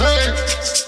Hey.